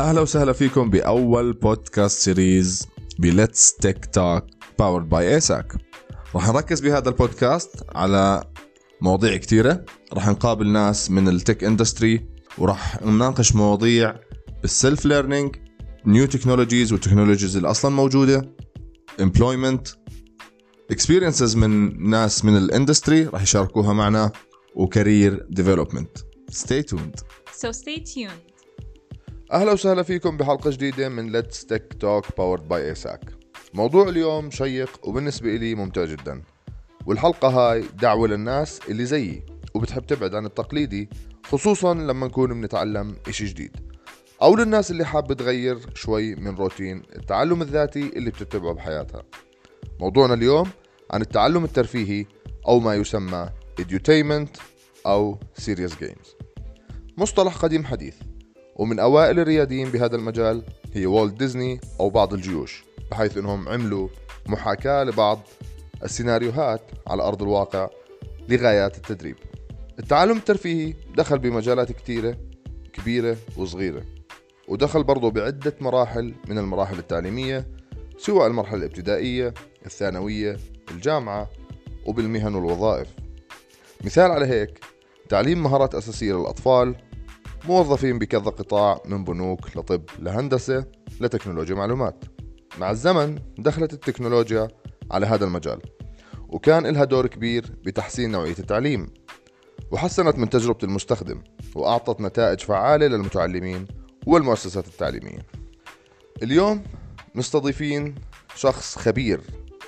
أهلا وسهلا فيكم بأول بودكاست series ب Let's TechTalk powered by ASAC راح نركز بهذا البودكاست على مواضيع كثيره راح نقابل ناس من ال tech industry وراح نناقش مواضيع بال self learning new technologies وال technologies اللي أصلا موجودة employment experiences من ناس من ال industry راح يشاركوها معنا و career development Stay tuned So stay tuned. أهلا وسهلا فيكم بحلقة جديدة من Let's TechTalk powered by ASAC موضوع اليوم شيق وبالنسبة لي ممتع جدا. والحلقة هاي دعوة للناس اللي زيي وبتحب تبعد عن التقليدي خصوصا لما نكون بنتعلم إشي جديد. أو للناس اللي حابة تغير شوي من روتين التعلم الذاتي اللي بتتبعه بحياتها. موضوعنا اليوم عن التعلم الترفيهي أو ما يسمى edutainment أو serious games. مصطلح قديم حديث. ومن أوائل الرياديين بهذا المجال هي والت ديزني أو بعض الجيوش بحيث أنهم عملوا محاكاة لبعض السيناريوهات على أرض الواقع لغايات التدريب. التعلم الترفيهي دخل بمجالات كتيرة كبيرة وصغيرة ودخل برضه بعدة مراحل من المراحل التعليمية سواء المرحلة الابتدائية الثانوية الجامعة وبالمهن والوظائف. مثال على هيك تعليم مهارات أساسية للأطفال موظفين بكذا قطاع من بنوك لطب لهندسة لتكنولوجيا معلومات. مع الزمن دخلت التكنولوجيا على هذا المجال وكان لها دور كبير بتحسين نوعية التعليم وحسنت من تجربة المستخدم وأعطت نتائج فعالة للمتعلمين والمؤسسات التعليمية. اليوم مستضيفين شخص خبير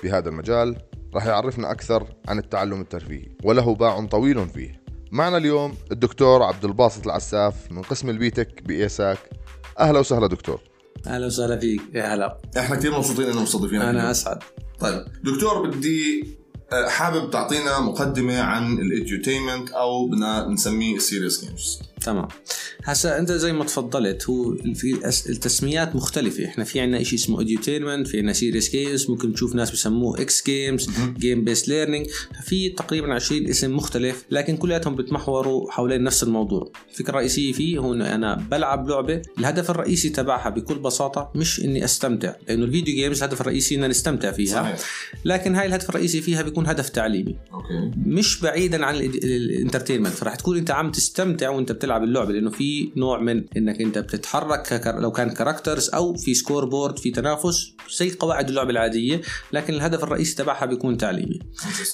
بهذا المجال راح يعرفنا أكثر عن التعلم الترفيهي وله باع طويل فيه. معنا اليوم الدكتور عبد الباسط العساف من قسم البيتك ب ASAC أهلا وسهلا دكتور. أهلا وسهلا فيك. يا هلا. إحنا كثير مبسوطين إنه مستضيفينك أنا أسعد. طيب دكتور بدي آه، حابب تعطينا مقدمة عن ال edutainment أو بدنا نسميه ال serious games تمام. هسا انت زي ما تفضلت هو في التسميات مختلفة. إحنا في عندنا شيء اسمه edutainment في عندنا serious games ممكن تشوف ناس بسموه إكس games game based learning في تقريبا 20 اسم مختلف لكن كلياتهم بتمحوروا حوالين نفس الموضوع. الفكرة الرئيسيه فيه هو إنه أنا بلعب لعبة الهدف الرئيسي تبعها بكل بساطة مش إني أستمتع لأنه ال video games الهدف الرئيسي ان نستمتع فيها. صحيح. لكن هاي الهدف الرئيسي فيها بيكون هدف تعليمي. okay. مش بعيدا عن ال entertainment فرح تكون أنت عم تستمتع وأنت بتلعب اللعبة لأنه في نوع من إنك أنت بتتحرك. لو كان characters أو في score board في تنافس زي قواعد اللعبة العادية لكن الهدف الرئيسي تبعها بيكون تعليمي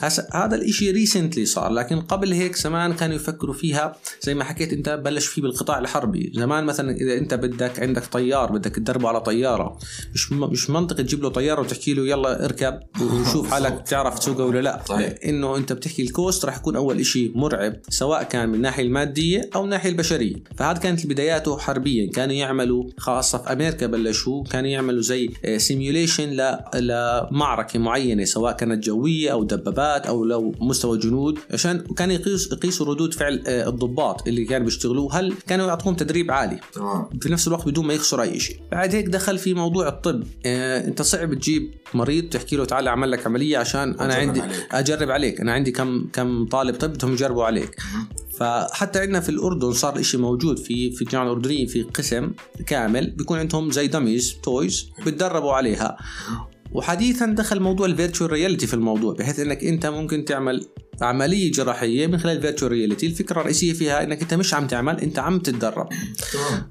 هسا هذا الإشي recently صار لكن قبل هيك زمان كانوا يفكروا فيها زي ما حكيت أنت بلش فيه بالقطاع الحربي زمان مثلا إذا أنت بدك عندك طيار بدك تدربه على طيارة مش. مش منطقي تجيب له طيارة وتحكي له يلا اركب وشوف حالك بتعرف تسوقه ولا لا. إنه أنت بتحكي ال cost راح يكون أول شيء مرعب سواء كان من الناحية المادية أو الناحيه البشريه فهذا كانت بداياته حربيا. كانوا يعملوا خاصة في أمريكا بلشوا كانوا يعملوا زي سيميوليشن لمعركه معينة سواء كانت جوية أو دبابات أو لو مستوى جنود. عشان كانوا يقيس يقيسوا ردود فعل آه، الضباط اللي كانوا بيشتغلوه. هل كانوا يعطوهم تدريب عالي؟ في نفس الوقت بدون ما يخسر أي شيء. بعد هيك دخل في موضوع الطب. آه، أنت صعب تجيب مريض تحكي له تعال أعمل لك عملية عشان أنا أجرب عندي عليك. أجرب عليك. أنا عندي كم كم طالب طب بدهم يجربوا عليك. فحتى عندنا في الأردن صار الشيء موجود في في الجامعة الأردنية في قسم كامل بيكون عندهم زي dummies toys بتدربوا عليها. وحديثا دخل موضوع ال virtual reality في الموضوع بحيث إنك أنت ممكن تعمل عملية جراحية من خلال ال virtual reality الفكرة الرئيسية فيها إنك أنت مش عم تعمل أنت عم تتدرب.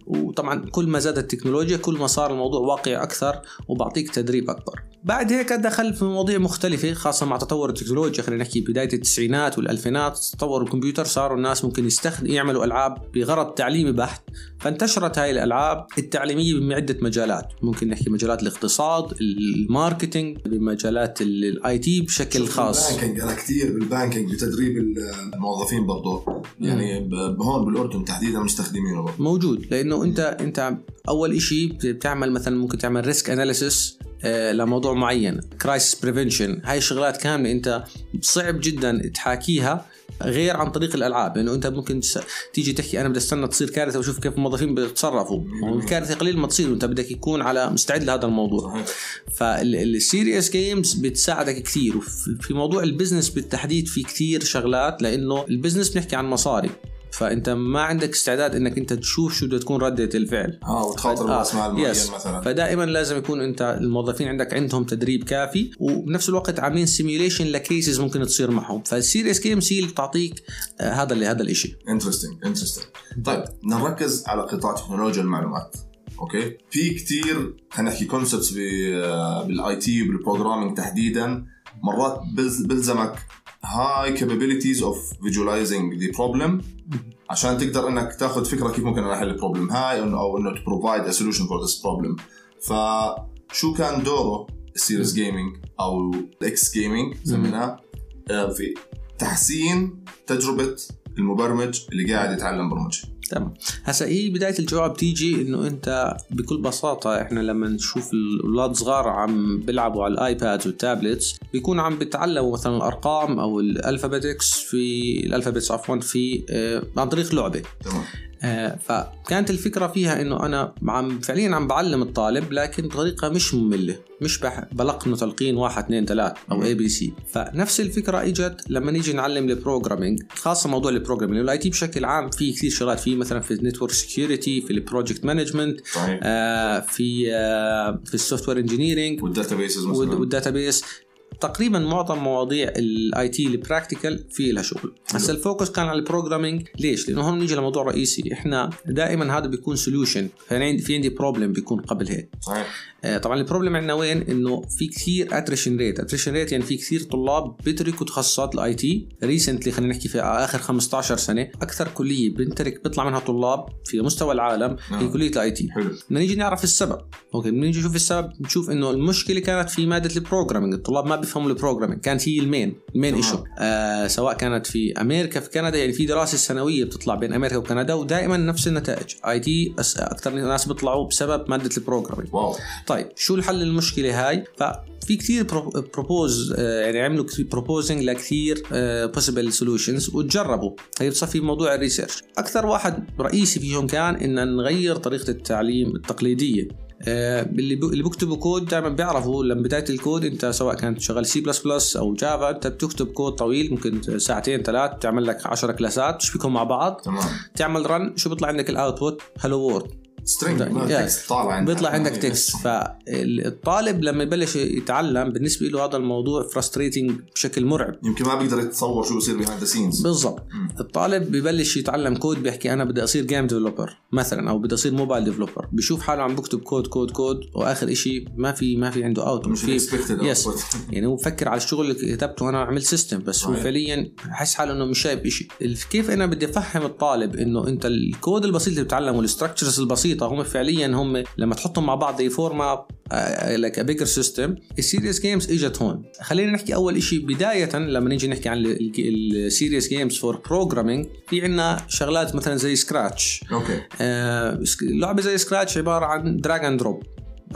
وطبعا كل ما زادت التكنولوجيا كل ما صار الموضوع واقعي أكثر وبعطيك تدريب أكبر. بعد هيك دخل في مواضيع مختلفة خاصة مع تطور التكنولوجيا. خلينا نحكي بداية التسعينات والألفينات تطور الكمبيوتر صاروا الناس ممكن يستخدم يعملوا ألعاب بغرض تعليمي بحت. فانتشرت هاي الألعاب التعليمية بعده مجالات. ممكن نحكي مجالات الاقتصاد ال marketing بمجالات ال IT بشكل خاص. بالبانكينج أنا كثير بالبانكينج بتدريب الموظفين برضه يعني هون بالأردن تحديدا مستخدمينه برضه موجود لأنه انت أنت أول شيء بتعمل مثلا ممكن تعمل risk analysis لموضوع معين crisis prevention هاي الشغلات كاملة أنت صعب جدا تحاكيها غير عن طريق الألعاب لأنه أنت ممكن تيجي تحكي أنا بدي أستنى تصير كارثة وأشوف كيف الموظفين بيتصرفوا. والكارثه قليل ما تصير وأنت بدك يكون على مستعد لهذا الموضوع. فال serious games بتساعدك كثير وفي موضوع ال business بالتحديد في كثير شغلات لأنه ال business بنحكي عن مصاري. فأنت ما عندك استعداد إنك أنت تشوف شو بده تكون ردة الفعل. آه وتخاطر آه، براس مال معين. مثلا. فدائما لازم يكون أنت الموظفين عندك عندهم تدريب كافي وبنفس الوقت عاملين simulation ل cases ممكن تصير معهم. فال serious games هي اللي بتعطيك آه هذا اللي هذا الشيء interesting interesting طيب نركز على قطاع تكنولوجيا المعلومات okay؟ في كتير خلينا نحكي concepts بال IT وبال programming تحديدا. مرات بلز- بلزمك هاي capabilities of visualizing the problem. عشان تقدر إنك تاخذ فكرة كيف ممكن أنا احل ال problem هاي أو انه to provide a solution for this problem. فشو كان دوره ال serious gaming أو الاكس gaming سميناه في تحسين تجربة المبرمج اللي قاعد يتعلم برمجة. تمام. هسا هي بداية الجواب تيجي إنه أنت بكل بساطة إحنا لما نشوف الأولاد صغار عم بيلعبوا على الآيباد وال tablets بيكونوا عم بيتعلموا مثلا الأرقام أو ال alphabetics في ال alphabets عفوا في آه، عن طريق لعبة. تمام. فكانت الفكرة فيها إنه أنا عم فعليا عم بعلم الطالب لكن بطريقه مش مملة. مش بلقنه تلقين واحد اثنين ثلاث أو ABC فنفس الفكرة إجت لما نيجي نعلم ال programming خاصة موضوع ال programming ال IT بشكل عام في كثير شغلات في مثلا في ال network security في ال project management صحيح. في آه، في ال software engineering وال databases مثلا وال database تقريبا معظم مواضيع ال IT ال practical في لها شغل. هسه ال focus كان على ال programming ليش؟ لأنه هون نيجي لموضوع رئيسي. إحنا دائما هذا بيكون solution فانا عندي في عندي problem بيكون قبل هيك. آه، طبعا ال problem عندنا وين؟ إنه في كثير attrition rate attrition rate يعني في كثير طلاب بيتركوا تخصصات ال IT. recently خلينا نحكي في آخر 15 سنة. أكثر كلية بنترك بيطلع منها طلاب في مستوى العالم هي نعم. كلية ال IT. بدنا نيجي نعرف السبب. okay بدنا نيجي نشوف السبب. نشوف إنه المشكلة كانت في مادة ال programming الطلاب ما بيفهموا ال programming كانت هي ال main ال main issue آه سواء كانت في أمريكا في كندا يعني في دراسة سنوية بتطلع بين أمريكا وكندا ودائما نفس النتائج. IT أكثر ناس بيطلعوا بسبب مادة ال programming. wow. طيب شو الحل المشكلة هاي؟ ففي كثير propose يعني عملوا proposing لكثير possible solutions وتجربوا. هي بتصفي موضوع ال research أكثر واحد رئيسي فيهم كان إن نغير طريقة التعليم التقليدية. آه، اللي بي- اللي بيكتبوا كود دائما بيعرفوا لما بداية الكود انت سواء كانت شغال C plus plus أو Java انت بتكتب كود طويل ممكن ساعتين ثلاث تعمل لك 10 class ات تشبكهم مع بعض؟ تمام. تعمل run شو بيطلع عندك ال output hello world string طالع عندك. بيطلع عندك text فالطالب لما يبلش يتعلم بالنسبة له هذا الموضوع frustrating بشكل مرعب. يمكن ما بيقدر يتصور شو بيصير behind the scenes بالضبط. الطالب ببلش يتعلم كود بيحكي أنا بدي أصير game developer مثلا أو بدي أصير mobile developer بشوف حاله عم بكتب code code code وآخر إشي ما في ما في عنده out مش في yes يعني هو بفكر على الشغل اللي كتبته أنا عملت system بس. هو. فعليا حس حاله إنه مش شايف شيء كيف أنا بدي أفهم الطالب إنه أنت الكود البسيط اللي بتعلمه ال structures البسيطة هم فعليا هم لما تحطهم مع بعض ي form لك bigger system ال serious games إجت هون. خلينا نحكي أول شيء بداية لما نيجي نحكي عن ال serious games for programming في عندنا شغلات مثلا زي Scratch okay. آه، لعبة زي Scratch عبارة عن drag and drop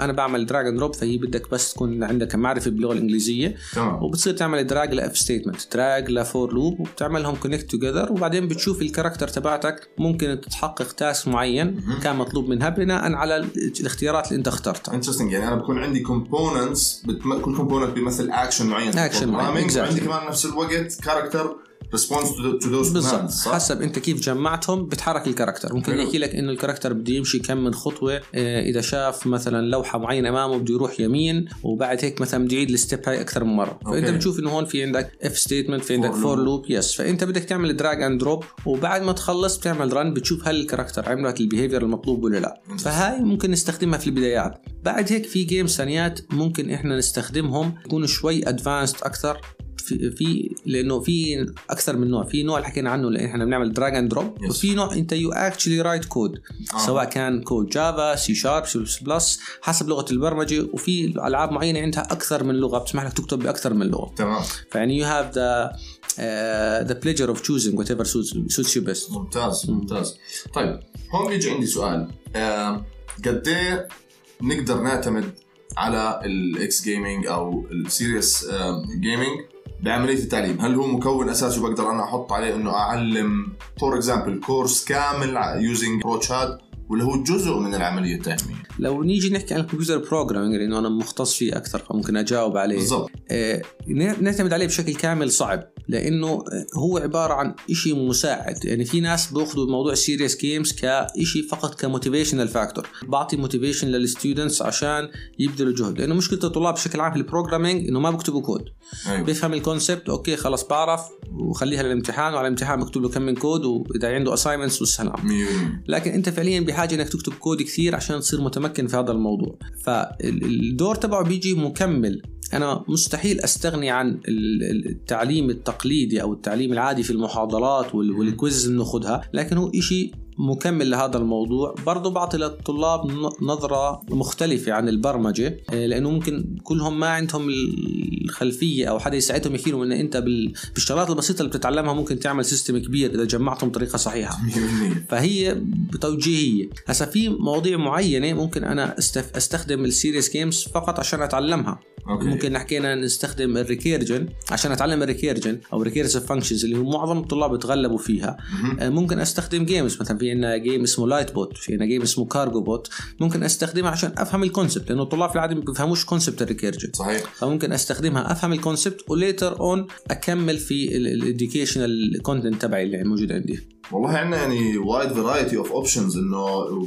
أنا بعمل drag and drop فهي بدك بس تكون عندك معرفة باللغة الإنجليزية. تمام وبتصير تعمل drag ل if statement drag ل for loop وبتعملهم connect together وبعدين بتشوف ال character تبعتك ممكن تحقق task معين كان مطلوب منها بناء على ال- الاختيارات اللي أنت اخترتها. interesting يعني أنا بكون عندي components. كل component بيمثل اكشن معين Action معين، exactly. وعندي كمان نفس الوقت character response to those بالضبط. حسب انت كيف جمعتهم بتحرك ال character. ممكن. يحكي لك إنه ال character بده يمشي كم من خطوة آه، إذا شاف مثلا لوحة معينة أمامه بده يروح يمين وبعد هيك مثلا بده يعيد ال step هاي أكثر من مرة. فأنت okay. بتشوف إنه هون في عندك if statement في عندك for. loop yes فأنت بدك تعمل drag and drop وبعد ما تخلص بتعمل run بتشوف هل ال character عملت ال behavior المطلوب ولا لا. فهاي ممكن نستخدمها في البدايات. بعد هيك في games ثانيات ممكن إحنا نستخدمهم يكونوا شوي advanced أكثر. في, في لأنه في أكثر من نوع. في نوع اللي حكينا عنه اللي إحنا بنعمل drag and drop Yes. وفي نوع أنت you actually write code. سواء كان code Java C sharp C plus حسب لغة البرمجة. وفي ألعاب معينة عندها أكثر من لغة بتسمح لك تكتب بأكثر من لغة. تمام. فيعني you have the the pleasure of choosing whatever suits you best ممتاز ممتاز. طيب هون بيجي عندي سؤال. آه، قد إيه نقدر نعتمد على ال X gaming أو ال serious gaming بعملية التعليم. هل هو مكون أساسي بقدر أنا أحط عليه إنه أعلم for example course كامل using برو شات ولا هو جزء من العملية التعليميه لو نيجي نحكي عن الكمبيوتر programming لأنه أنا مختص فيه أكثر فممكن أجاوب عليه. بالضبط. آه، نعتمد عليه بشكل كامل صعب لأنه هو عبارة عن شيء مساعد. يعني في ناس بيأخذوا موضوع serious games كشيء فقط ك motivational factor بعطي motivation لل students عشان يبذلوا جهد. لأنه مشكلة الطلاب بشكل عام في ال programming إنه ما بيكتبوا كود أيوه. بيفهم ال concept okay خلاص بعرف وخليها للامتحان وعلى الامتحان مكتوب له كم من كود وإذا عنده assignments والسلام 100% لكن أنت فعليا بحاجه إنك تكتب كود كثير عشان تصير متمكن في هذا الموضوع. فالدور تبعه بيجي مكمل. أنا مستحيل أستغني عن ال- ال- التعليم التقليدي أو التعليم العادي في المحاضرات وال- وال quiz اللي بناخذها لكن هو شيء مكمل لهذا الموضوع. برضه بعطي للطلاب نظرة مختلفة عن البرمجة آه، لأنه ممكن كلهم ما عندهم الخلفية أو حدا يساعدهم يحكي لهم أن أنت بال- بالشغلات البسيطة اللي بتتعلمها ممكن تعمل system كبير إذا جمعتهم بطريقة صحيحة. 100% فهي توجيهية. هسا في مواضيع معينة ممكن أنا استف... أستخدم ال serious games فقط عشان أتعلمها. okay. ممكن حكينا نستخدم ال recursion عشان أتعلم ال recursion أو recursive functions اللي هو معظم الطلاب بتغلبوا فيها. آه، ممكن أستخدم games مثلا في عندنا game اسمه LightBot في عندنا game اسمه Cargo-Bot ممكن أستخدمها عشان أفهم ال concept لأنه الطلاب في العادة ما بيفهموش concept ال recursion صحيح. فممكن أستخدمها أفهم ال concept و later on أكمل في ال educational content تبعي اللي موجود عندي. والله عندنا يعني وايد variety of options إنه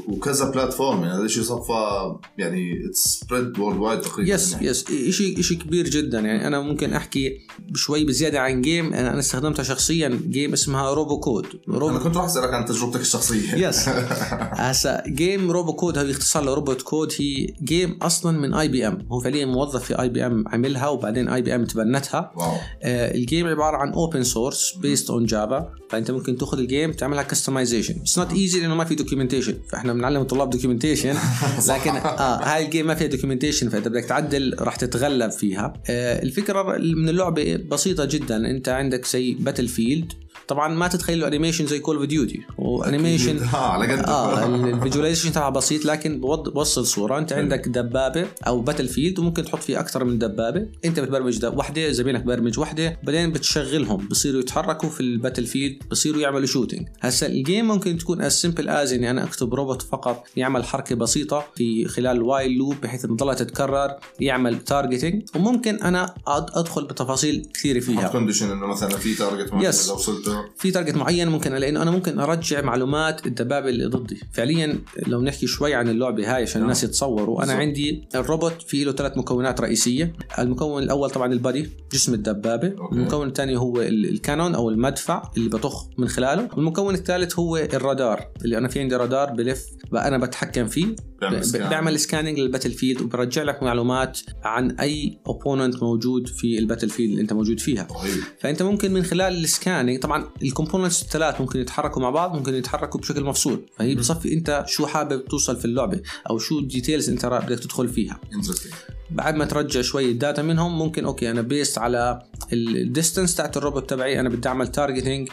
وكذا platform يعني هذا الشيء صفى يعني it's spread worldwide تقريبا yes يعني. yes شيء شيء كبير جدا. يعني أنا ممكن أحكي شوي بزيادة عن game أنا استخدمتها شخصيا. game اسمها Robocode أنا Robo كنت راح أسألك عن تجربتك الشخصية. yes هسا game Robocode هي اختصار ل robot code. هي game أصلا من IBM هو فعليا موظف في IBM عملها وبعدين IBM تبنتها. wow. آه، ال game عبارة عن open source based on Java فأنت ممكن تأخذ ال game تعملها customization it's not easy لأنه ما في documentation فإحنا بنعلم الطلاب documentation لكن آه هاي ال game ما فيها documentation فإذا بدك تعدل راح تتغلب فيها. آه الفكرة من اللعبة بسيطة جدا. أنت عندك زي battlefield طبعا ما تتخيل له animation زي Call of Duty و animation آه على قد. آه ال visualization تبعها بسيط لكن بوصل صورة. أنت عندك دبابة أو battlefield وممكن تحط فيه أكثر من دبابة. أنت بتبرمج وحدة زميلك ببرمج وحدة. بعدين بتشغلهم بصيروا يتحركوا في ال battlefield بصيروا يعملوا shooting هسا ال game ممكن تكون as simple as إني أنا أكتب روبوت فقط يعمل حركة بسيطة في خلال while loop بحيث تضلها تتكرر يعمل targeting وممكن أنا أدخل بتفاصيل كثيرة فيها. condition إنه مثلا في target معين. اذا وصلت في target معين ممكن لأنه أنا ممكن أرجع معلومات الدبابة اللي ضدي. فعليا لو نحكي شوي عن اللعبة هاي عشان الناس يتصوروا. أنا. عندي الروبوت فيه له ثلاث مكونات رئيسية. المكون الأول طبعا ال body جسم الدبابة. okay. المكون الثاني هو ال- ال cannon أو المدفع اللي بطخ من خلاله. والمكون الثالث هو الرادار اللي أنا في عندي رادار بلف أنا بتحكم فيه. بعمل scanning لل battlefield وبرجع لك معلومات عن أي opponent موجود في ال battlefield اللي أنت موجود فيها. فأنت ممكن من خلال ال scanning طبعا ال components الثلاث ممكن يتحركوا مع بعض ممكن يتحركوا بشكل مفصول. فهي بتصفي أنت شو حابب توصل في اللعبة أو شو ال details أنت بدك تدخل فيها. بعد ما ترجع شوية data منهم ممكن okay أنا based على ال distance تاعت الروبوت تبعي أنا بدي أعمل targeting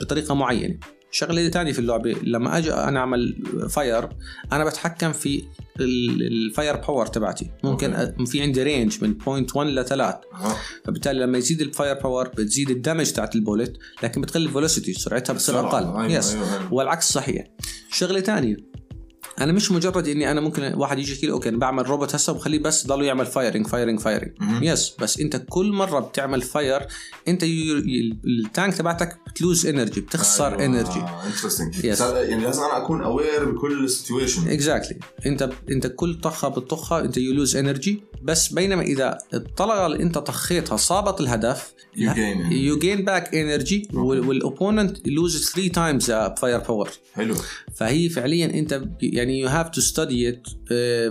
بطريقة معينة. شغلة ثانية في اللعبة لما أجي أنا أعمل fire أنا بتحكم في ال fire power تبعتي. ممكن أ- في عندي range من point 1 ل 3 آه فبالتالي لما يزيد ال fire power بتزيد ال damage تاعت ال bullet لكن بتقل ال velocity سرعتها بتصير. أقل. أيوة، yes أيوة، أيوة. والعكس صحيح. شغلة ثانية أنا مش مجرد إني أنا ممكن واحد يجي يحكي okay أنا بعمل روبوت هسه وبخليه بس ضله يعمل firing firing firing. Yes بس أنت كل مرة بتعمل fire أنت ال tank تبعتك بت lose energy بتخسر انرجي انترستنج. يعني لازم أنا أكون aware بكل situation exactly أنت أنت كل طخة بتطخها أنت you lose energy بس بينما إذا الطلقة اللي أنت طخيتها صابت الهدف. you gain back energy وال opponent lose 3 times fire power حلو. فهي فعليا أنت ب- يعني you have to study it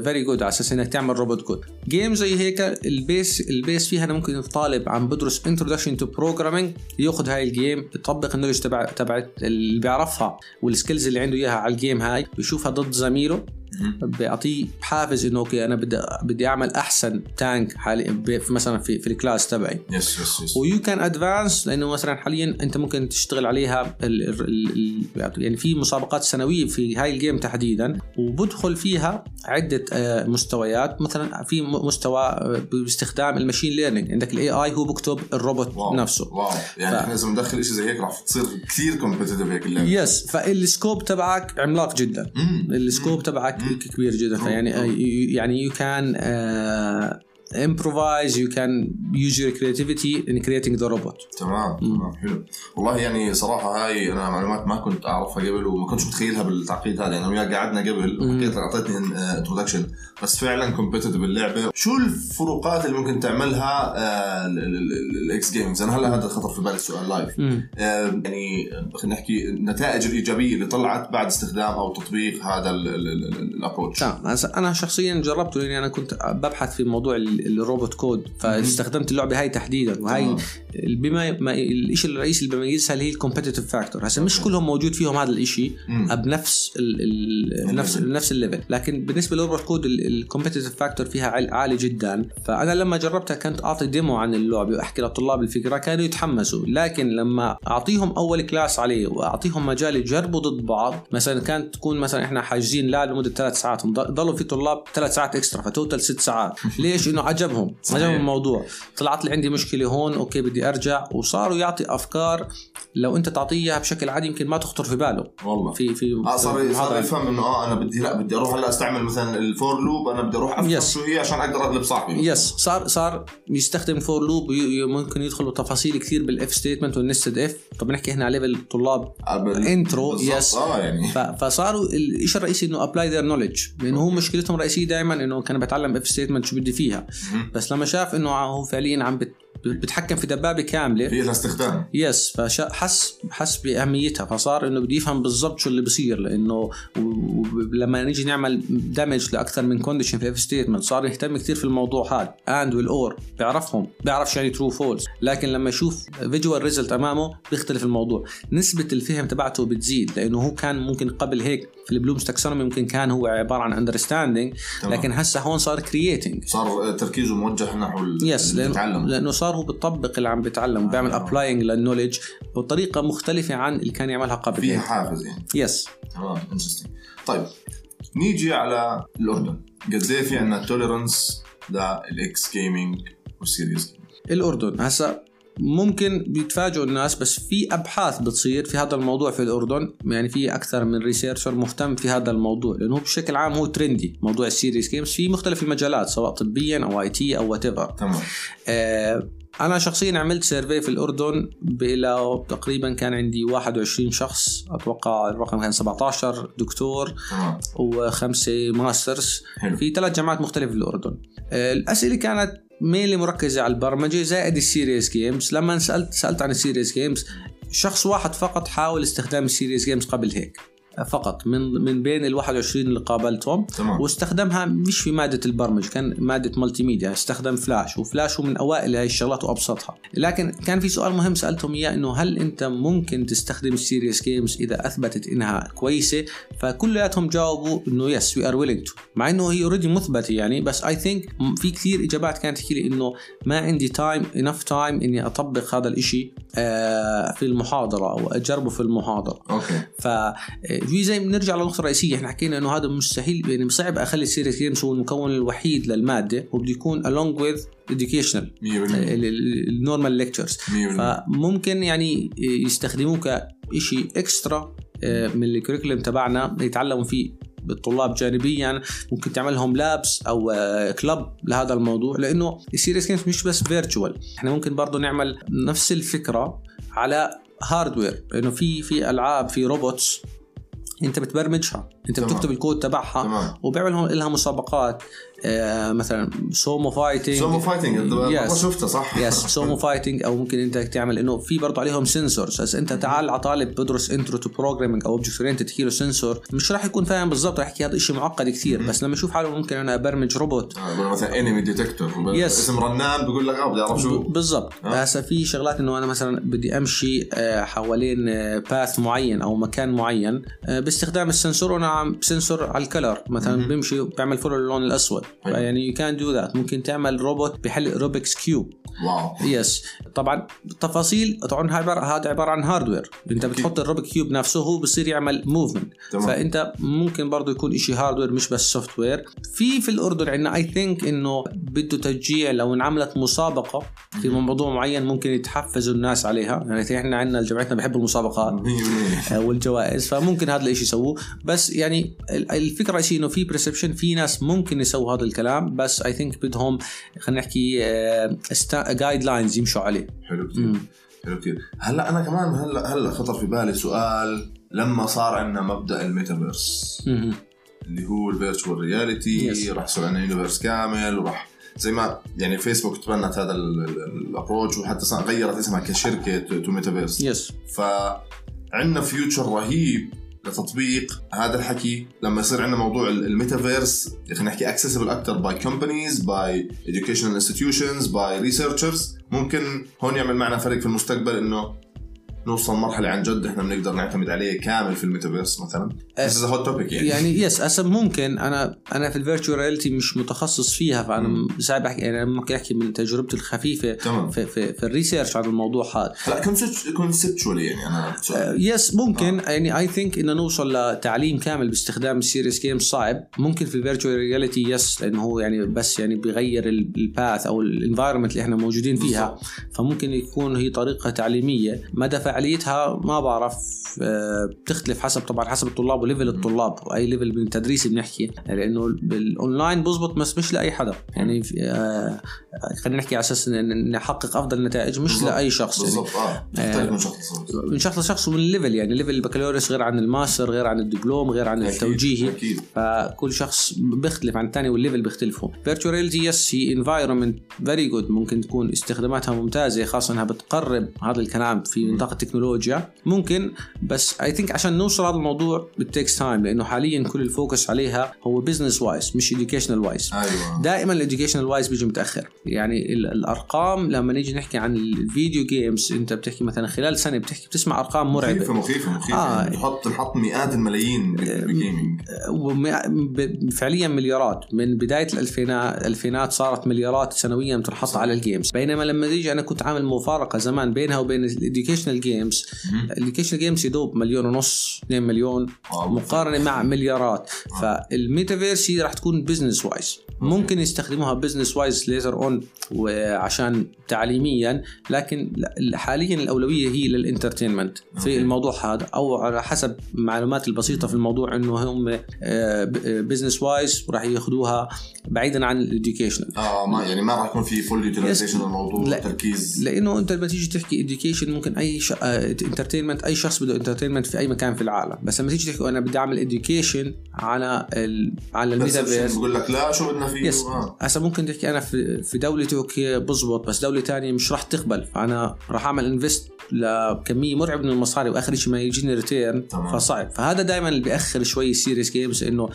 very good على أساس إنك تعمل robot good game زي هيك ال base ال base فيها أنا ممكن الطالب عم بدرس introduction to programming ياخذ هاي ال game يطبق ال knowledge تبع تبعت اللي بيعرفها وال skills اللي عنده إياها على ال game هاي بيشوفها ضد زميله بيعطيه حافز إنه okay أنا بدي بدي أعمل أحسن tank حالي في مثلا في, في ال class تبعي. yes yes yes و you can advance لأنه مثلا حاليا أنت ممكن تشتغل عليها ال ال ال يعني في مسابقات سنوية في هاي ال game تحديدا وبدخل فيها عدة آه، مستويات. مثلا في مستوى آه، باستخدام ال machine learning عندك ال AI هو بكتب ال robot wow نفسه. wow. يعني ف- إحنا إذا بندخل شيء زي هيك راح تصير كثير competitive هيك اللعبة. yes فال scope تبعك عملاق جدا. ال scope تبعك كبير جدا فيعني مم. يعني you can improvise you can use your creativity in creating the robot. تمام تمام حلو. والله يعني صراحة هاي أنا معلومات ما كنت أعرفها قبل وما كنتش متخيلها بالتعقيد هذا يعني وياك قعدنا قبل. وحكيت أعطيتني introduction بس فعلا competitive اللعبة. شو الفروقات اللي ممكن تعملها آه، ال X gamings أنا هلا هذا خطر في بالي السؤال live. آه، يعني خلينا نحكي النتائج الإيجابية اللي طلعت بعد استخدام أو تطبيق هذا ال approach تمام. أنا شخصيا جربته لأني أنا كنت ببحث في موضوع ال Robocode فاستخدمت اللعبة هاي تحديدا وهي تمام. بما ما الشيء الرئيسي اللي بيميزها اللي هي ال competitive factor هسا مش كلهم موجود فيهم هذا الشيء. بنفس ال ال نفس. نفس ال level لكن بالنسبة لل Robocode ال competitive factor فيها عال- عالي جدا. فأنا لما جربتها كنت أعطي demo عن اللعبه وأحكي للطلاب الفكرة كانوا يتحمسوا. لكن لما أعطيهم أول class عليه وأعطيهم مجال يجربوا ضد بعض مثلا كانت تكون مثلا إحنا حاجزين لا لمدة ثلاث ساعات ضل- ضلوا في طلاب ثلاث ساعات extra ف total ست ساعات. ليش؟ إنه عجبهم. عجبهم الموضوع. طلعت لي عندي مشكلة هون okay بدي ارجع وصاروا يعطي أفكار لو أنت تعطيه اياها بشكل عادي يمكن ما تخطر في باله. والله. في في آه صار صار. يفهم إنه آه أنا بدي لا بدي أروح هلأ أستعمل مثلا ال for loop أنا بدي أروح افهم Yes. شو هي عشان أقدر اغلب صاحبي. yes صار صار يستخدم for loop ممكن يدخل بتفاصيل كثير بال if statement وال nested if طب نحكي هنا على level طلاب آه، intro بالضبط. yes آه يعني. فصاروا الشيء الرئيسي؟ إنه apply their knowledge لأنه هو مشكلتهم الرئيسية دائما إنه كان بتعلم if statement شو بدي فيها. بس لما شاف إنه هو فعليا عم بت- بتحكم في دبابة كاملة. في لها استخدام yes فحس حس بأهميتها. فصار إنه بده يفهم بالضبط شو اللي بصير لأنه لما نيجي نعمل دامج لأكثر من condition في if statement صار يهتم كثير في الموضوع هذا ال and وال or بيعرفهم. بيعرف شو يعني true false لكن لما يشوف visual result أمامه بيختلف الموضوع. نسبة الفهم تبعته بتزيد لأنه هو كان ممكن قبل هيك في ال Bloom's taxonomy ممكن كان هو عبارة عن understanding. لكن هسه هون صار creating صار تركيزه موجه نحو yes لأنه, لأنه صار هو بيطبق اللي عم بيتعلم بيعمل. applying لل knowledge بطريقة مختلفة عن اللي كان يعملها قبل. هيك. حافز يعني. yes تمام interesting طيب نيجي على الأردن. قد إيه في عندنا tolerance لل X gaming وال serious gaming الأردن. هسا ممكن بيتفاجئوا الناس بس في أبحاث بتصير في هذا الموضوع في الأردن يعني في أكثر من researcher مهتم في هذا الموضوع لأنه بشكل عام هو trendy موضوع ال serious games في مختلف المجالات سواء طبيا أو IT أو whatever تمام. آه، أنا شخصيا عملت survey في الأردن إلى تقريبا كان عندي 21 شخص أتوقع الرقم كان 17 دكتور وخمسة masters في ثلاث جامعات مختلفة في الأردن. آه، الأسئلة كانت mainly مركزة على البرمجة زائد ال serious games لما سالت سألت عن ال serious games شخص واحد فقط حاول استخدام ال serious games قبل هيك. فقط من من بين ال 21 اللي قابلتهم. تمام. واستخدمها مش في مادة البرمج كان مادة multimedia استخدم فلاش وفلاش هو من أوائل هاي الشغلات وأبسطها. لكن كان في سؤال مهم سألتهم إياه إنه هل أنت ممكن تستخدم ال serious games إذا أثبتت إنها كويسة؟ فكلياتهم جاوبوا إنه yes we are willing to مع إنه هي already مثبتة يعني بس I think في كثير إجابات كانت تحكي لي إنه ما عندي time enough time إني أطبق هذا الإشي آه، في المحاضرة أو أجربه في المحاضرة. okay. ف في زي بنرجع للنقطة الرئيسية. إحنا حكينا إنه هذا مستحيل يعني صعب أخلي ال serious games هو المكون الوحيد للمادة وبده يكون along with educational 100% ال normal lectures 100% فممكن يعني يستخدموه كشيء extra من ال curriculum تبعنا يتعلموا فيه بالطلاب جانبيا. ممكن تعمل لهم labs أو club لهذا الموضوع لأنه ال serious games مش بس virtual إحنا ممكن برضه نعمل نفس الفكرة على hardware لأنه في في ألعاب في robots أنت بتبرمجها. انت تمام. بتكتب الكود تبعها تمام. وبيعمل لهم لها مسابقات آه مثلا sumo fighting. sumo fighting Yes. شفته صح؟ yes sumo fighting أو ممكن أنت تعمل إنه في برضه عليهم sensors بس أنت تعال على طالب بدرس intro to programming أو object oriented تحكي له sensor مش راح يكون فاهم بالضبط راح يحكي هذا شيء معقد كثير. بس لما يشوف حاله ممكن أنا ابرمج روبوت آه، مثلا enemy detector Yes. اسم رنان بيقول لك آه بدي أعرف شو. بالضبط. آه. هسه في شغلات إنه أنا مثلا بدي أمشي آه، حوالين path معين أو مكان معين باستخدام ال sensor وأنا عم sensor على ال color. مثلا بيمشي بيعمل follow للون الأسود. يعني you can do that ممكن تعمل روبوت بحل Rubik's cube wow. yes طبعا التفاصيل طبعا هذا عبارة عن hardware انت. بتحط ال Rubik cube نفسه هو بصير يعمل movement. فأنت ممكن برضه يكون شيء hardware مش بس software في في الأردن عندنا I think إنه بده تشجيع لو انعملت مسابقة في موضوع معين ممكن يتحفزوا الناس عليها. يعني إحنا عندنا جمعيتنا بحب المسابقات. 100% آه، والجوائز. فممكن هذا الشيء يسووه. بس يعني ال- الفكرة الرئيسيه إنه في perception في ناس ممكن يسووا هذا الكلام بس I think بدهم خلينا نحكي guidelines يمشوا عليه. حلو كثير. حلو كثير هلأ أنا كمان هلأ هلأ خطر في بالي سؤال لما صار عندنا مبدأ الميتافيرس. اللي هو ال virtual reality. راح يصير عندنا universe كامل وراح زي ما يعني فيسبوك تبنت هذا ال approach وحتى صار غيرت اسمها كشركة to metaverse yes فعندنا future رهيب. لتطبيق هذا الحكي لما يصير عندنا موضوع ال- الميتافيرس خلينا نحكي accessible أكثر by companies by educational institutions by researchers ممكن هون يعمل معنا فرق في المستقبل إنه نوصل مرحلة عن جد إحنا بنقدر نعتمد عليه كامل في الميتافيرس مثلا. This is a hot topic يعني, يعني yes هسه ممكن. أنا أنا في ال virtual reality مش متخصص فيها فأنا صعب احكي يعني ممكن أحكي من تجربتي الخفيفة تمام. في في, في ال research عن الموضوع هذا. هلا conceptually يعني أنا سؤال. yes ممكن. يعني I think إنه نوصل لتعليم كامل باستخدام ال serious game صعب. ممكن في ال virtual reality yes لأنه هو يعني بس يعني بيغير ال path أو ال environment اللي إحنا موجودين فيها. فممكن يكون هي طريقة تعليمية. مدى فعاليتها ما بعرف آه، بتختلف حسب طبعا حسب الطلاب و level الطلاب. واي level من التدريس بنحكي. لأنه بالاونلاين بزبط بس مش لأي حدا. يعني آه، خلينا نحكي على أساس نحقق أفضل نتائج مش. لأي شخص. يعني بالضبط. آه تختلف من شخص لشخص. من شخص لشخص ومن ال level يعني level البكالوريوس غير عن الماستر غير عن الدبلوم غير عن أكيد، التوجيهي. أكيد. فكل شخص بيختلف عن الثاني وال level بيختلفوا virtual reality yes هي environment very good ممكن تكون استخداماتها ممتازة خاصة إنها بتقرب هذا الكلام في نطاق التكنولوجيا. ممكن بس I think عشان نوصل هذا الموضوع ب takes time لأنه حاليا كل ال focus عليها هو business wise مش educational wise أيوه. دائما ال educational wise بيجي متأخر. يعني ال- الأرقام لما نيجي نحكي عن ال video games أنت بتحكي مثلا خلال سنة بتحكي بتسمع أرقام مخيفه مرعبة. مخيفة مخيفة آه. آه. نحط نحط مئات الملايين بال gaming ب- فعليا مليارات. من بداية الالفينات الألفينات صارت مليارات سنويا بتنحط على ال games بينما لما تيجي أنا كنت عامل مفارقة زمان بينها وبين ال educational games ال educational games يدوب مليون ونص 2 مليون مقارنة مع مليارات. فالميتافيرس هي راح تكون business wise ممكن يستخدموها business wise later on وعشان تعليميا لكن حاليا الأولوية هي لل entertainment في. الموضوع هذا أو على حسب معلوماتي البسيطة في الموضوع إنه هم business wise وراح ياخذوها بعيدا عن ال educational آه ما يعني ما راح يكون في full utilization الموضوع لا. تركيز. لأنه أنت لما تيجي تحكي education ممكن أي ش... entertainment أي شخص بده entertainment في أي مكان في العالم. بس لما تيجي تحكي أنا بدي أعمل education على ال... على الميتافيرس بقول لك لا شو بدنا فيه؟ yes آه. هسا ممكن تحكي أنا في في دولتي أوكي بزبط بس دولة تانية مش راح تقبل. فأنا راح أعمل invest لكمية مرعبة من المصاري وآخر شيء ما يجيني return. فصعب. فهذا دائما اللي بيأخر شوي ال serious games إنه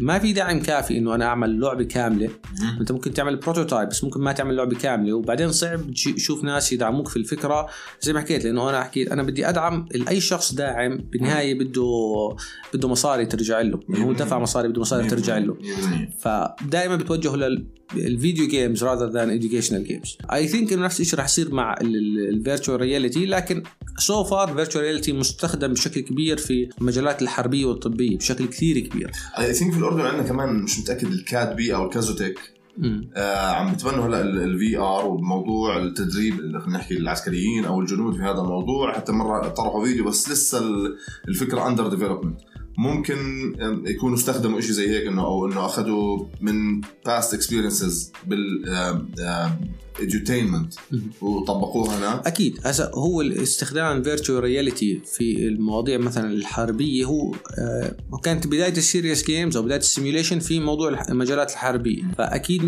ما في دعم كافي إنه أنا أعمل لعبة كاملة. مم. أنت ممكن تعمل prototype بس ممكن ما تعمل لعبة كاملة. وبعدين صعب تشوف ناس يدعموك في الفكرة. زي ما حكيت لأنه أنا حكيت أنا بدي أدعم أي شخص داعم بالنهاية بده بده مصاري ترجع له. يعني هو دفع مصاري بده مصاري ترجع له. 100% فدائما بتوجهوا لل video games rather than educational games. I think إنه نفس الشيء راح يصير مع ال virtual reality لكن so far virtual reality مستخدم بشكل كبير في المجالات الحربية والطبية بشكل كثير كبير. I think في الأردن عندنا كمان مش متأكد ال KADDB أو ال KASOTC مم. آه عم بتبنوا هلا ال VR وموضوع التدريب اللي خلينا نحكي العسكريين أو الجنود في هذا الموضوع. حتى مرة طرحوا فيديو بس لسه ال- الفكرة under development ممكن يكونوا استخدموا شيء زي هيك إنه أو إنه اخذوا من past experiences بال edutainment وطبقوها هنا. أكيد. هسا هو الاستخدام ال virtual reality في المواضيع مثلا الحربية هو آه كانت بداية ال serious games أو بداية ال simulation في موضوع المجالات الحربية. فأكيد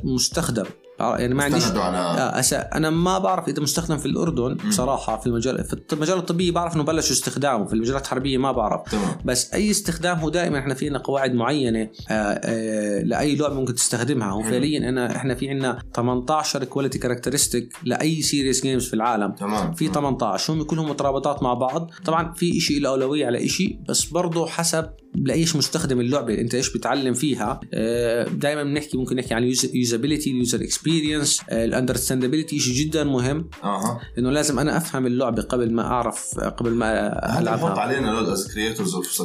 100% مستخدم. يعني ما عنديش على آه هسا أنا ما بعرف إذا مستخدم في الأردن بصراحه في المجال في المجال الطبي بعرف إنه بلشوا استخدامه في المجالات الحربية ما بعرف. تمام. بس أي استخدام هو دائما إحنا فينا قواعد معينة آه آه لأي لعبة ممكن تستخدمها. وفعليا انا إحنا في عندنا 18 quality characteristic لأي serious games في العالم. تمام. في 18 هم كلهم مترابطات مع بعض. طبعا في شيء له أولوية على شيء بس برضه حسب لأيش مستخدم اللعبة أنت إيش بتعلم فيها دائما بنحكي ممكن نحكي عن usability ال user experience ال understandability شيء جدا مهم أها إنه لازم أنا أفهم اللعبة قبل ما أعرف قبل ما هذا بحط العبها علينا load is creators of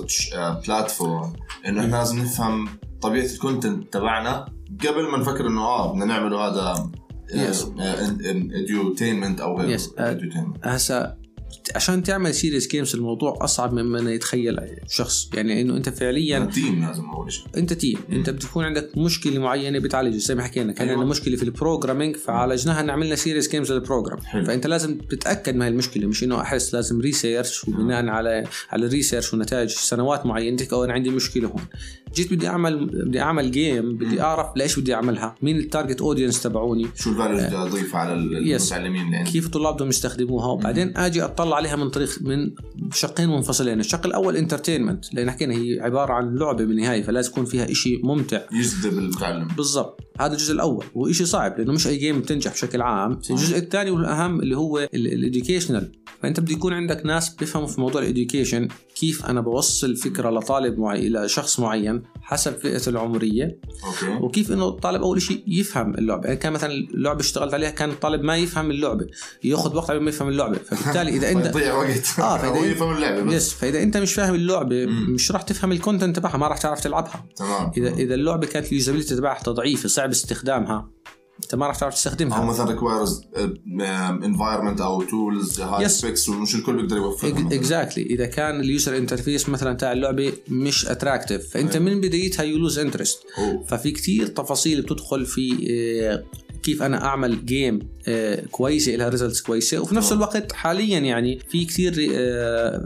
platform إنه إحنا لازم نفهم طبيعة ال content تبعنا قبل ما نفكر إنه آه بدنا نعمله هذا Yes. edutainment أو غيره Yes. آه، edutainment. هسا عشان تعمل serious games الموضوع أصعب مما يتخيل شخص. يعني إنه أنت فعليا team لازم أول شيء. أنت team أنت بتكون عندك مشكلة معينة بتعالجها زي ما حكينا كان أيوة. عندنا مشكلة في ال programming فعالجناها نعملنا serious games لل program. فأنت لازم تتأكد من هاي المشكلة مش إنه أحس لازم research وبناء على على ال research ونتائج سنوات معينة. أو أنا عندي مشكلة هون. جيت بدي اعمل بدي أعمل game بدي أعرف ليش بدي أعملها. مين ال target audience تبعوني؟ شو ال value اللي بدي اضيفها على المتعلمين؟ كيف الطلاب بدهم يستخدموها؟ وبعدين آجي اطلع عليها من طريق من شقين منفصلين. الشق الأول entertainment لأن حكينا هي عبارة عن لعبة بالنهاية فلازم يكون فيها شيء ممتع. يجذب المتعلم. بالضبط. هذا الجزء الأول وإشي صعب لأنه مش أي game بتنجح بشكل عام. الجزء الثاني والأهم اللي هو ال educational فأنت بده يكون عندك ناس بيفهموا في موضوع ال education كيف أنا بوصل فكرة لطالب معين إلى شخص معين حسب فئته العمرية أوكي. وكيف إنه الطالب أول شيء يفهم اللعبة. يعني كان مثلا اللعبة اشتغلت عليها كان الطالب ما يفهم اللعبة يأخذ وقت ما يفهم اللعبة. فبالتالي إذا أنت يضيع وقت. هو أنت- يفهم اللعبة بس. yes فإذا أنت مش فاهم اللعبة. مش راح تفهم ال content تبعها ما راح تعرف تلعبها. تمام إذا إذا اللعبة كانت ال usability تبعها ضعيفه صعب استخدامها. انت ما راح تعرف أو تستخدمها مثلا requires environment أو tools هاي. specs ومش الكل بيقدر يوفرها. exactly إذا كان ال user interface مثلا تاع اللعبة مش attractive فأنت أيوة. من بدايتها ي lose interest أوه. ففي كتير تفاصيل بتدخل في آه، كيف أنا أعمل game آه، كويسة لها results كويسة. وفي نفس تمام. الوقت حاليا يعني في كثير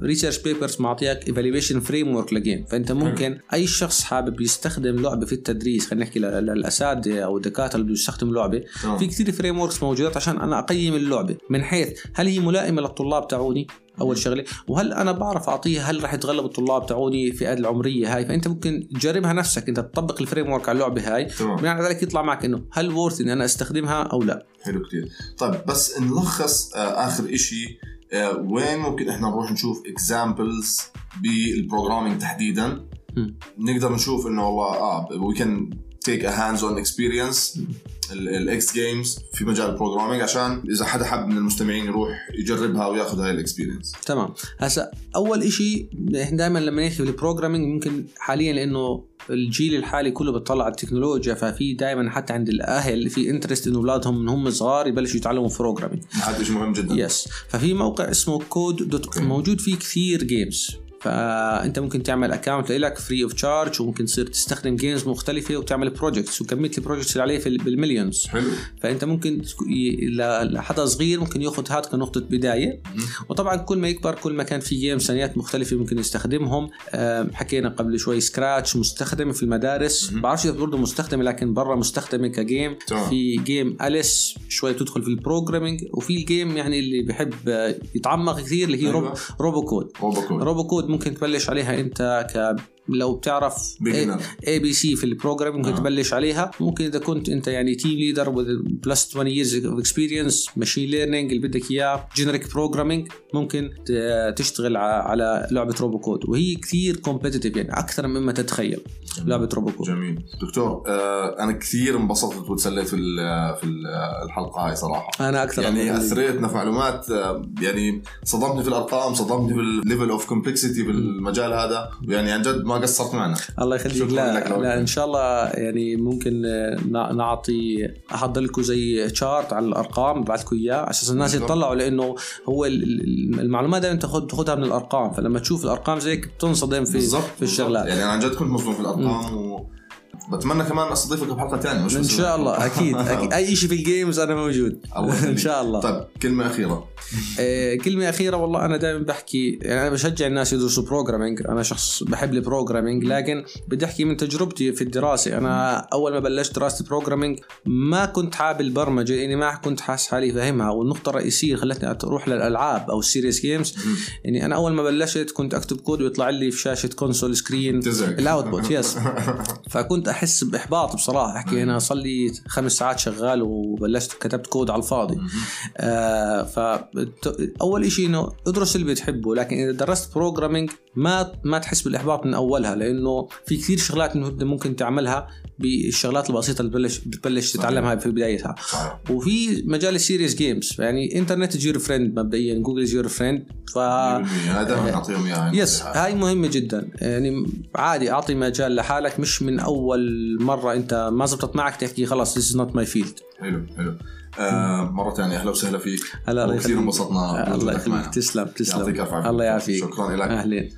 research papers معطيك evaluation framework ل game فأنت ممكن أي شخص حابب يستخدم لعبة في التدريس خلينا نحكي للأساتذة أو الدكاترة اللي بيستخدموا لعبة. في كثير frameworks موجودات عشان أنا أقيم اللعبة. من حيث هل هي ملائمة للطلاب تاعوني؟ أول شغلة. وهل أنا بعرف أعطيها هل راح يتغلب الطلاب تاعوني الفئات العمرية هاي؟ فأنت ممكن تجربها نفسك. أنت تطبق ال framework على اللعبة هاي. بناء على ذلك يطلع معك إنه هل worth إني أنا أستخدمها أو لا؟ حلو كتير. طيب بس نلخص آه آخر إشي آه وين ممكن إحنا نروح نشوف examples بال programming تحديدا. نقدر نشوف إنه والله آه we can take a hands on experience ال eggs games في مجال ال programming عشان إذا حدا حب من المستمعين يروح يجربها وياخذ هاي ال experience تمام. هسا أول إشي إحنا دائما لما نحكي بال programming ممكن حاليا لأنه الجيل الحالي كله بيطلع على التكنولوجيا ففي دائما حتى عند الأهل في interest إنه أولادهم من هم صغار يبلشوا يتعلموا programming هذا شيء مهم جدا. yes ففي موقع اسمه code dot موجود فيه كثير games فأنت ممكن تعمل account لك free of charge وممكن تصير تستخدم games مختلفة وتعمل projects وكمية ال projects اللي عليه في بال millions حلو. فأنت ممكن لحدا صغير ممكن ياخذ هذا كنقطة بداية. وطبعا كل ما يكبر كل ما كان في game ثانيات مختلفة ممكن يستخدمهم. آم، حكينا قبل شوي Scratch مستخدمة في المدارس. بعرفش إذا برضه مستخدمة لكن برا مستخدمة ك game. في game اليس شوي تدخل في ال programming وفي ال game يعني اللي بحب آه، يتعمق كثير اللي هي أيوة. Robo Robocode Robocode Robocode ممكن تبلش عليها انت لو بتعرف. ABC في ال program ممكن آه. تبلش عليها. ممكن إذا كنت أنت يعني team leader plus 20 years of experience machine learning اللي بدك إياه generic programming ممكن تشتغل على لعبة Robocode وهي كثير competitive يعني أكثر مما تتخيل لعبة Robocode جميل. دكتور آه أنا كثير انبسطت وتسليت في في ال- الحلقة هاي صراحة. أنا أكثر. يعني اثريتنا في معلومات آه، يعني صدمتني في الأرقام صدمتني في ال level of complexity بالمجال هذا. يعني عن جد ما ما قصرت معنا. الله يخليك. لا لك لا. إن شاء الله يعني ممكن آه، نع- نعطي أحضر لكم زي chart على الأرقام ببعث لكم إياه على أساس الناس. يطلعوا لأنه هو ال- ال- المعلومات دائما تاخذ تاخذها من الأرقام فلما تشوف الأرقام زيك بتنصدم في بالضبط في الشغلات. يعني أنا عن جد كنت مصدوم في الأرقام و بتمنى كمان أستضيفك بحلقة ثانية مش إن شاء الله أكيد, أكيد. أي شيء في ال games أنا موجود. الله إن. شاء الله. طيب كلمة أخيرة. آه، كلمة أخيرة والله أنا دائما بحكي يعني أنا بشجع الناس يدرسوا programming أنا شخص بحب ال programming لكن بدي أحكي من تجربتي في الدراسة. أنا أول ما بلشت دراسة ال programming ما كنت حابب البرمجة لأني ما كنت حاسس حالي فاهمها والنقطة الرئيسية اللي خلتني أروح للألعاب أو ال serious games يعني أنا أول ما بلشت كنت أكتب كود ويطلع لي في شاشة console screen ال output yes فكنت أحس بإحباط بصراحة. احكي أنا صار لي خمس ساعات شغال وبلشت كتبت كود على الفاضي. آه فأول شيء إنه ادرس اللي بتحبه لكن إذا درست programming ما ما تحس بالإحباط من أولها لأنه في كثير شغلات ممكن تعملها بالشغلات البسيطة اللي بتبلش بتبلش. تتعلمها في بدايتها. وفي مجال ال serious games يعني internet is your friend مبدئيا Google is your friend ف 100% هذا دائما نعطيهم إياها. yes هاي مهمة جدا. يعني عادي أعطي مجال لحالك مش من أول أول مرة أنت ما زبطت معك تحكي خلاص this is not my field حلو حلو. آه مرة ثانية أهلا وسهلا فيك. هلا الله كثير انبسطنا آه، الله يخليك. تسلم تسلم. يعطيك الله يعافيك. شكرا لك أهلين.